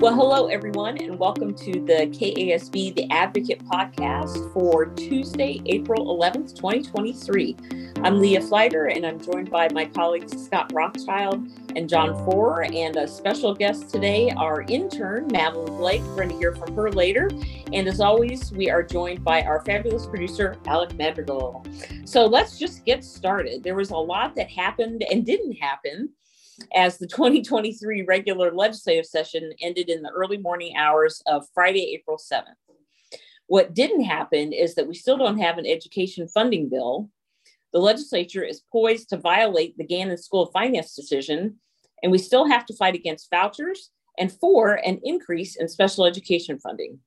Well, hello, everyone, and welcome to the KASB The Advocate podcast for Tuesday, April 11th, 2023. I'm Leah Fliter, and I'm joined by my colleagues Scott Rothschild and John Forer. And a special guest today, our intern, Madeline Blake. We're going to hear from her later. And as always, we are joined by our fabulous producer, Alec Madrigal. So let's just get started. There was a lot that happened and didn't happen as the 2023 regular legislative session ended in the early morning hours of Friday, April 7th. What didn't happen is that we still don't have an education funding bill. The legislature is poised to violate the Gannon School of Finance decision, and we still have to fight against vouchers and for an increase in special education funding.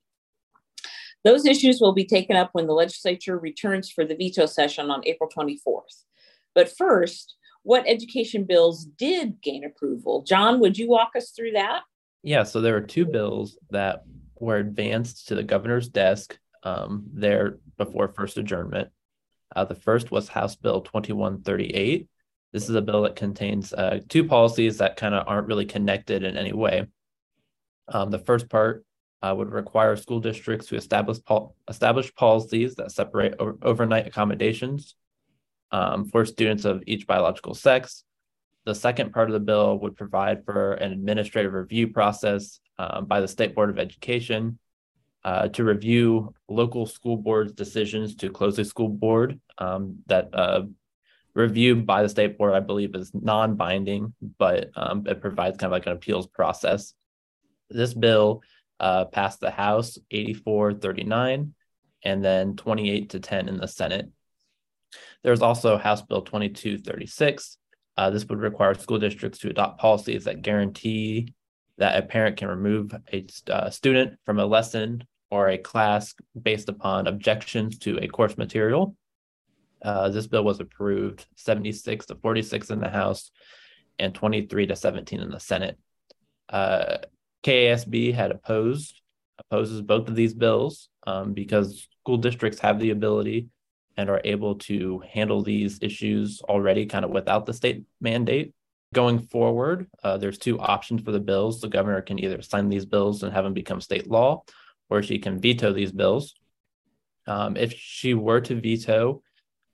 Those issues will be taken up when the legislature returns for the veto session on April 24th. But first, what education bills did gain approval. John, would you walk us through that? Yeah, so there were two bills that were advanced to the governor's desk um, there before first adjournment. Uh, the first was House Bill 2138. This is a bill that contains uh, two policies that kind of aren't really connected in any way. Um, the first part uh, would require school districts to establish pol- establish policies that separate o- overnight accommodations um, for students of each biological sex. The second part of the bill would provide for an administrative review process um, by the State Board of Education uh, to review local school boards' decisions to close a school board. Um, that uh, review by the state board, I believe, is non-binding, but um, it provides kind of like an appeals process. This bill uh, passed the House 84 39 and then 28 to 10 in the Senate. There's also House Bill 2236. Uh, this would require school districts to adopt policies that guarantee that a parent can remove a uh, student from a lesson or a class based upon objections to a course material. Uh, this bill was approved 76 to 46 in the House and 23 to 17 in the Senate. Uh, KASB had opposed opposes both of these bills um, because school districts have the ability and are able to handle these issues already kind of without the state mandate. Going forward, uh, there's two options for the bills. The governor can either sign these bills and have them become state law, or she can veto these bills. Um, if she were to veto,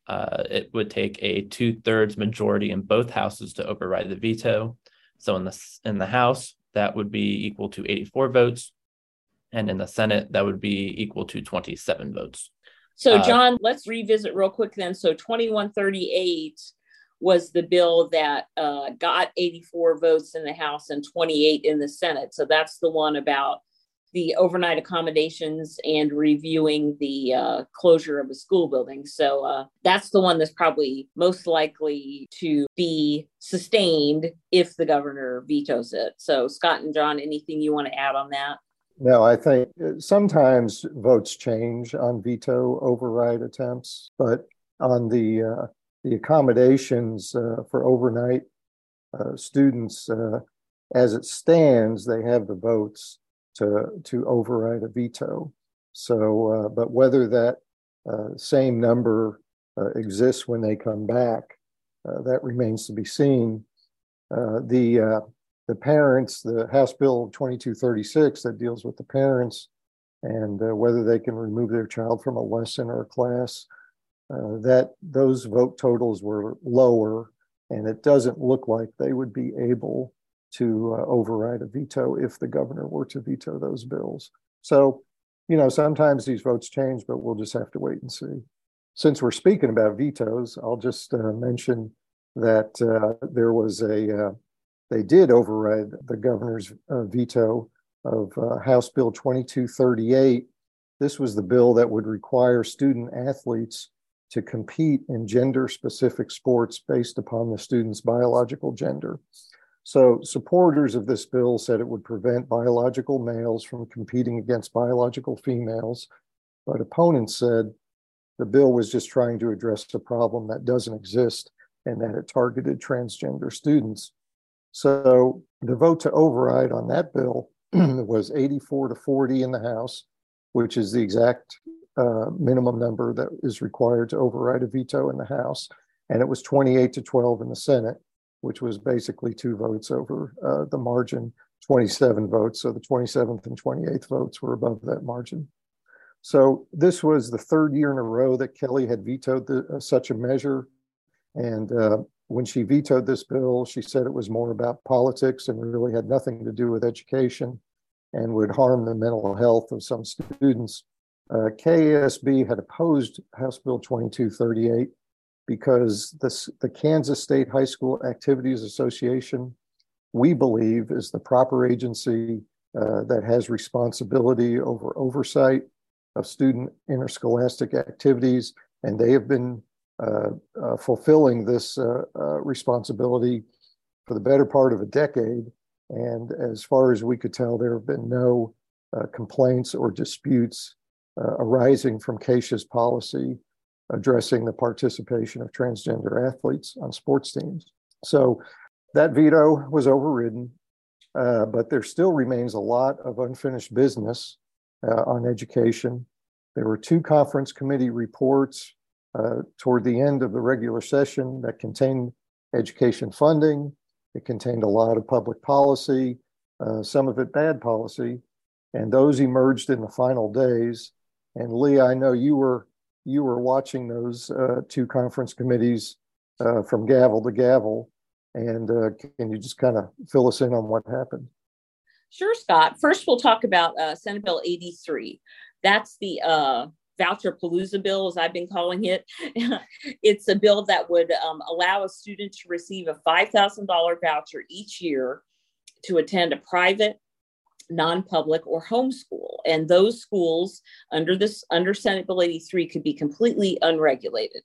uh, it would take a two-thirds majority in both houses to override the veto. So in the in the House, that would be equal to 84 votes, and in the Senate, that would be equal to 27 votes. So, uh, John, let's revisit real quick then. So, 2138 was the bill that uh, got 84 votes in the House and 28 in the Senate. So, that's the one about the overnight accommodations and reviewing the uh, closure of a school building. So, uh, that's the one that's probably most likely to be sustained if the governor vetoes it. So, Scott and John, anything you want to add on that? No, I think uh, sometimes votes change on veto override attempts, but on the uh, the accommodations uh, for overnight uh, students, uh, as it stands, they have the votes to to override a veto. So, uh, but whether that same number exists when they come back, that remains to be seen. the the parents, the House Bill 2236 that deals with the parents and uh, whether they can remove their child from a lesson or a class, uh, that those vote totals were lower, and it doesn't look like they would be able to uh, override a veto if the governor were to veto those bills. So, you know, sometimes these votes change, but we'll just have to wait and see. Since we're speaking about vetoes, I'll just uh, mention that uh, there was a uh, they did override the governor's uh, veto of uh, House Bill 2238. This was the bill that would require student athletes to compete in gender specific sports based upon the student's biological gender. So, supporters of this bill said it would prevent biological males from competing against biological females, but opponents said the bill was just trying to address a problem that doesn't exist and that it targeted transgender students. So the vote to override on that bill was 84 to 40 in the House, which is the exact uh, minimum number that is required to override a veto in the House. And it was 28 to 12 in the Senate, which was basically two votes over uh, the margin 27 votes. So the 27th and 28th votes were above that margin. So this was the third year in a row that Kelly had vetoed the, uh, such a measure. And uh, when she vetoed this bill, she said it was more about politics and really had nothing to do with education and would harm the mental health of some students. Uh, KASB had opposed House Bill 2238 because this, the Kansas State High School Activities Association, we believe, is the proper agency uh, that has responsibility over oversight of student interscholastic activities, and they have been fulfilling this uh, uh, responsibility for the better part of a decade. And as far as we could tell, there have been no uh, complaints or disputes arising from KSHSAA's policy addressing the participation of transgender athletes on sports teams. So that veto was overridden, uh, but there still remains a lot of unfinished business uh, on education. There were two conference committee reports uh, toward the end of the regular session that contained education funding. It contained a lot of public policy, uh, some of it bad policy, and those emerged in the final days. And Lee, I know you were you were watching those uh, two conference committees uh, from gavel to gavel. And uh, can you just kind of fill us in on what happened? Sure, Scott. First, we'll talk about Senate Bill 83. That's the voucher palooza bill, as I've been calling it. it's a bill that would um, allow a student to receive a $5,000 voucher each year to attend a private non-public or homeschool and those schools under this under senate bill 83 could be completely unregulated.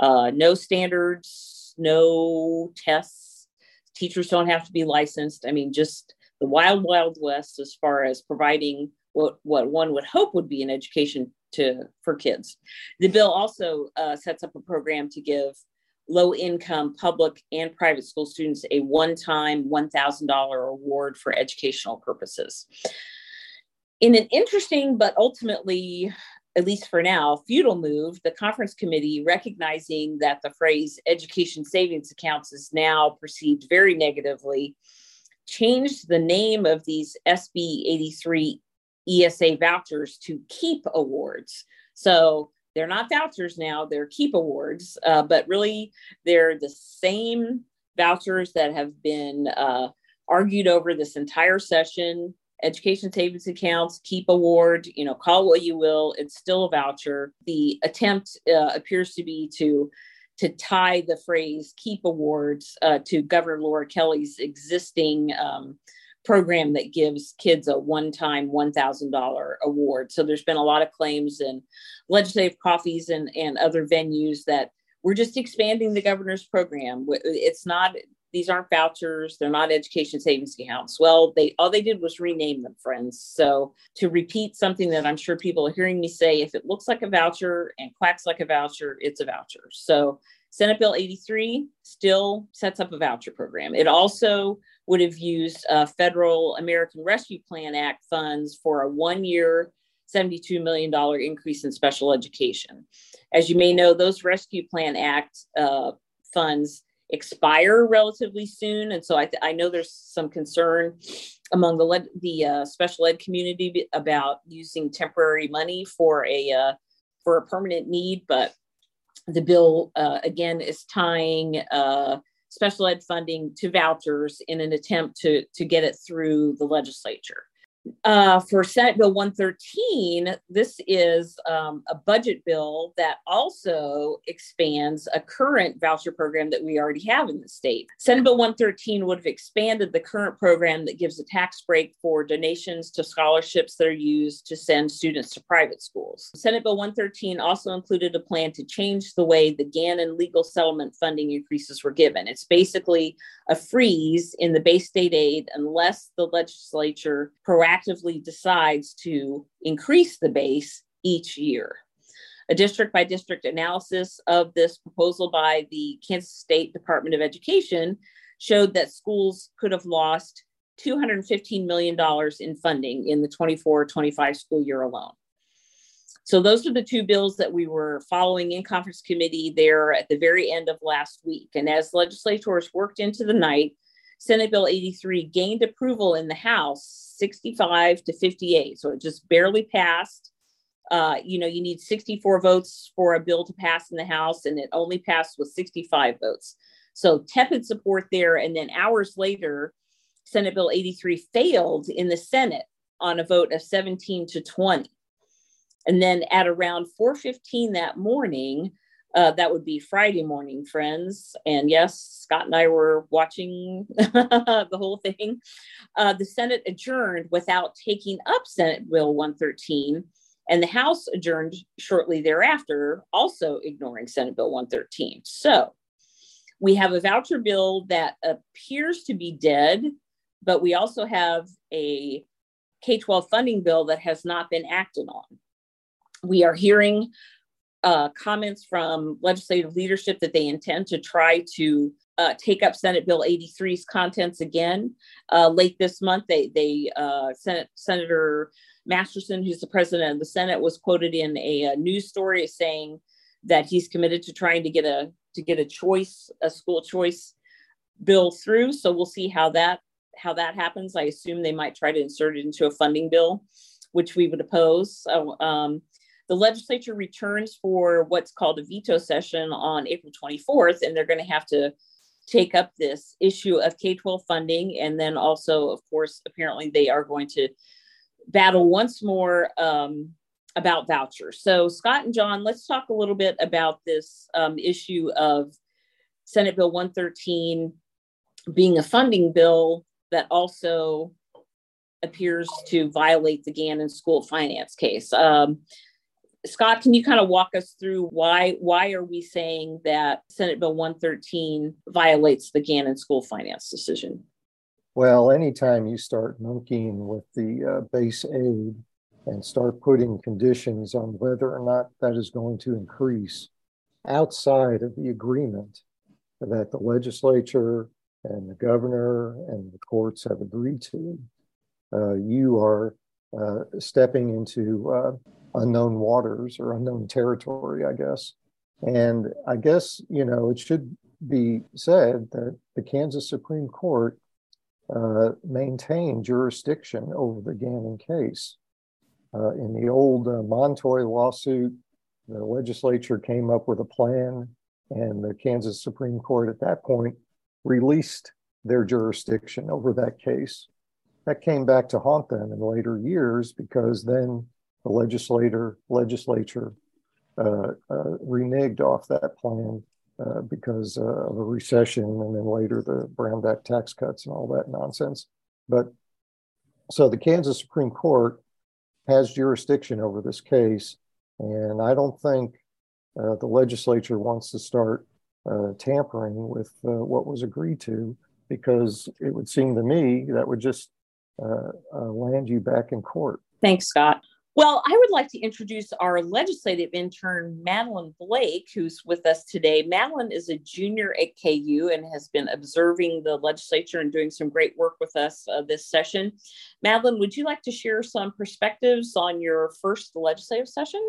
Uh, no standards no tests. Teachers don't have to be licensed. I mean just the wild wild west as far as providing what what one would hope would be an education to for kids the bill also uh, sets up a program to give low income public and private school students a one time $1,000 award for educational purposes. In an interesting but ultimately, at least for now, futile move, the conference committee, recognizing that the phrase education savings accounts is now perceived very negatively, changed the name of these SB 83 ESA vouchers to KEEP awards. So they're not vouchers now, they're keep awards, uh, but really they're the same vouchers that have been uh, argued over this entire session. Education savings accounts, keep award, you know, call what you will, it's still a voucher. The attempt uh, appears to be to to tie the phrase keep awards uh, to Governor Laura Kelly's existing um, program that gives kids a one-time $1000 award. So there's been a lot of claims in legislative coffees and, and other venues that we're just expanding the governor's program. It's not these aren't vouchers they're not education savings accounts. Well they all they did was rename them friends. So to repeat something that i'm sure people are hearing me say if it looks like a voucher and quacks like a voucher it's a voucher. So senate bill 83 still sets up a voucher program it also would have used uh, federal American Rescue Plan Act funds for a one year, $72 million increase in special education. As you may know, those Rescue Plan Act uh, funds expire relatively soon. And so I, th- I know there's some concern among the, le- the uh, special ed community about using temporary money for a, uh, for a permanent need, but the bill uh, again is tying uh, special ed funding to vouchers in an attempt to, to get it through the legislature. Uh, for Senate Bill 113, this is um, a budget bill that also expands a current voucher program that we already have in the state. Senate Bill 113 would have expanded the current program that gives a tax break for donations to scholarships that are used to send students to private schools. Senate Bill 113 also included a plan to change the way the Gannon legal settlement funding increases were given. It's basically a freeze in the base state aid unless the legislature proactively proactively decides to increase the base each year. A district by district analysis of this proposal by the Kansas State Department of Education showed that schools could have lost $215 million in funding in the 24 25 school year alone. So, those are the two bills that we were following in conference committee there at the very end of last week. And as legislators worked into the night, Senate Bill 83 gained approval in the House 65 to 58. So it just barely passed. Uh, you know, you need 64 votes for a bill to pass in the House, and it only passed with 65 votes. So tepid support there. And then hours later, Senate Bill 83 failed in the Senate on a vote of 17 to 20. And then at around 4:15 that morning, uh, that would be Friday morning, friends. And yes, Scott and I were watching the whole thing. Uh, the Senate adjourned without taking up Senate Bill 113, and the House adjourned shortly thereafter, also ignoring Senate Bill 113. So we have a voucher bill that appears to be dead, but we also have a K 12 funding bill that has not been acted on. We are hearing uh, comments from legislative leadership that they intend to try to uh, take up Senate Bill 83's contents again. Uh, late this month, they, they uh, Senate, Senator Masterson, who's the president of the Senate, was quoted in a, a, news story saying that he's committed to trying to get a to get a choice, a school choice bill through. So we'll see how that how that happens. I assume they might try to insert it into a funding bill, which we would oppose. So, um, the legislature returns for what's called a veto session on April 24th, and they're going to have to take up this issue of K 12 funding. And then also, of course, apparently they are going to battle once more um, about vouchers. So, Scott and John, let's talk a little bit about this um, issue of Senate Bill 113 being a funding bill that also appears to violate the Gannon school finance case. Um, Scott, can you kind of walk us through why why are we saying that Senate Bill 113 violates the Gannon school finance decision? Well, anytime you start monkeying with the uh, base aid and start putting conditions on whether or not that is going to increase outside of the agreement that the legislature and the governor and the courts have agreed to, uh, you are uh, stepping into uh, unknown waters or unknown territory, I guess. And I guess, you know, it should be said that the Kansas Supreme Court uh, maintained jurisdiction over the Gannon case. Uh, in the old uh, Montoy lawsuit, the legislature came up with a plan, and the Kansas Supreme Court at that point released their jurisdiction over that case. That came back to haunt them in later years because then the legislator legislature uh, uh, reneged off that plan uh, because uh, of a recession and then later the Brownback tax cuts and all that nonsense. But so the Kansas Supreme Court has jurisdiction over this case, and I don't think uh, the legislature wants to start uh, tampering with what was agreed to because it would seem to me that would just land you back in court. Thanks, Scott. Well, I would like to introduce our legislative intern, Madeline Blake, who's with us today. Madeline is a junior at KU and has been observing the legislature and doing some great work with us uh, this session. Madeline, would you like to share some perspectives on your first legislative session?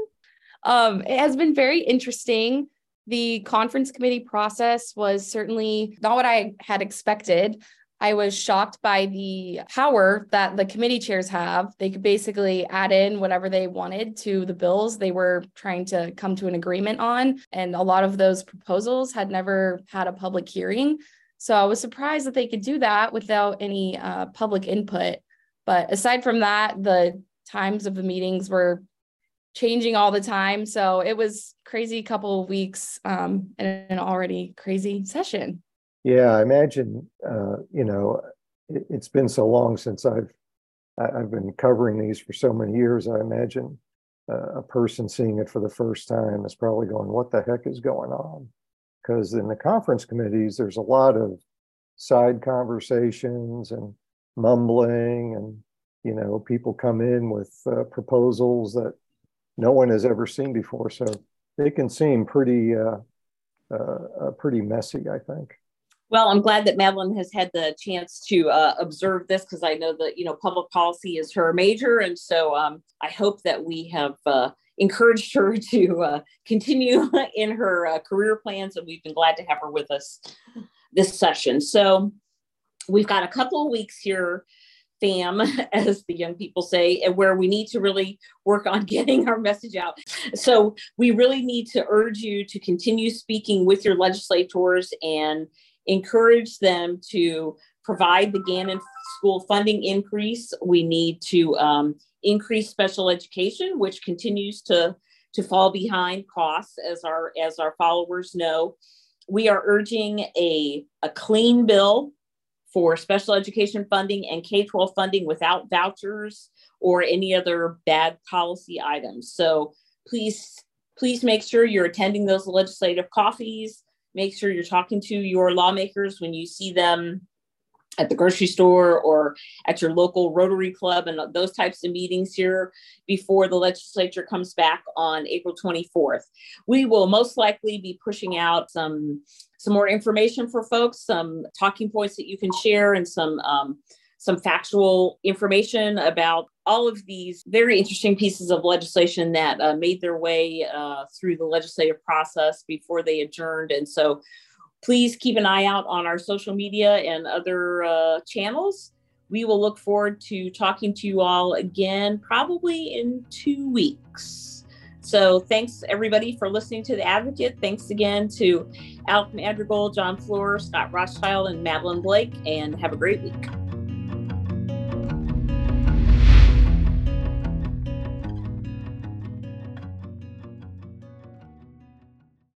Um, it has been very interesting. The conference committee process was certainly not what I had expected. I was shocked by the power that the committee chairs have. They could basically add in whatever they wanted to the bills they were trying to come to an agreement on. And a lot of those proposals had never had a public hearing. So I was surprised that they could do that without any uh, public input. But aside from that, the times of the meetings were changing all the time. So it was crazy couple of weeks um, and an already crazy session. Yeah, I imagine, uh, you know, it, has been so long since I've I've been covering these for so many years. I imagine uh, a person seeing it for the first time is probably going, "What the heck is going on?" Because in the conference committees, there's a lot of side conversations and mumbling, and you know, people come in with uh, proposals that no one has ever seen before, so it can seem pretty uh, uh, pretty messy. I think. Well, I'm glad that Madeline has had the chance to uh, observe this because I know that you know public policy is her major, and so um, I hope that we have uh, encouraged her to uh, continue in her uh, career plans, and we've been glad to have her with us this session. So, we've got a couple of weeks here fam, as the young people say, where we need to really work on getting our message out. So we really need to urge you to continue speaking with your legislators and encourage them to provide the Gannon School funding increase. We need to um, increase special education, which continues to to fall behind costs, as our as our followers know. We are urging a, a clean bill for special education funding and K 12 funding without vouchers or any other bad policy items. So please, please make sure you're attending those legislative coffees. Make sure you're talking to your lawmakers when you see them at the grocery store or at your local Rotary Club and those types of meetings here before the legislature comes back on April 24th. We will most likely be pushing out some some more information for folks, some talking points that you can share, and some um, some factual information about all of these very interesting pieces of legislation that uh, made their way uh, through the legislative process before they adjourned. And so please keep an eye out on our social media and other uh, channels. We will look forward to talking to you all again, probably in two weeks. So thanks everybody for listening to The Advocate. Thanks again to Alec Madrigal, John Floor, Scott Rothschild, and Madeline Blake, and have a great week.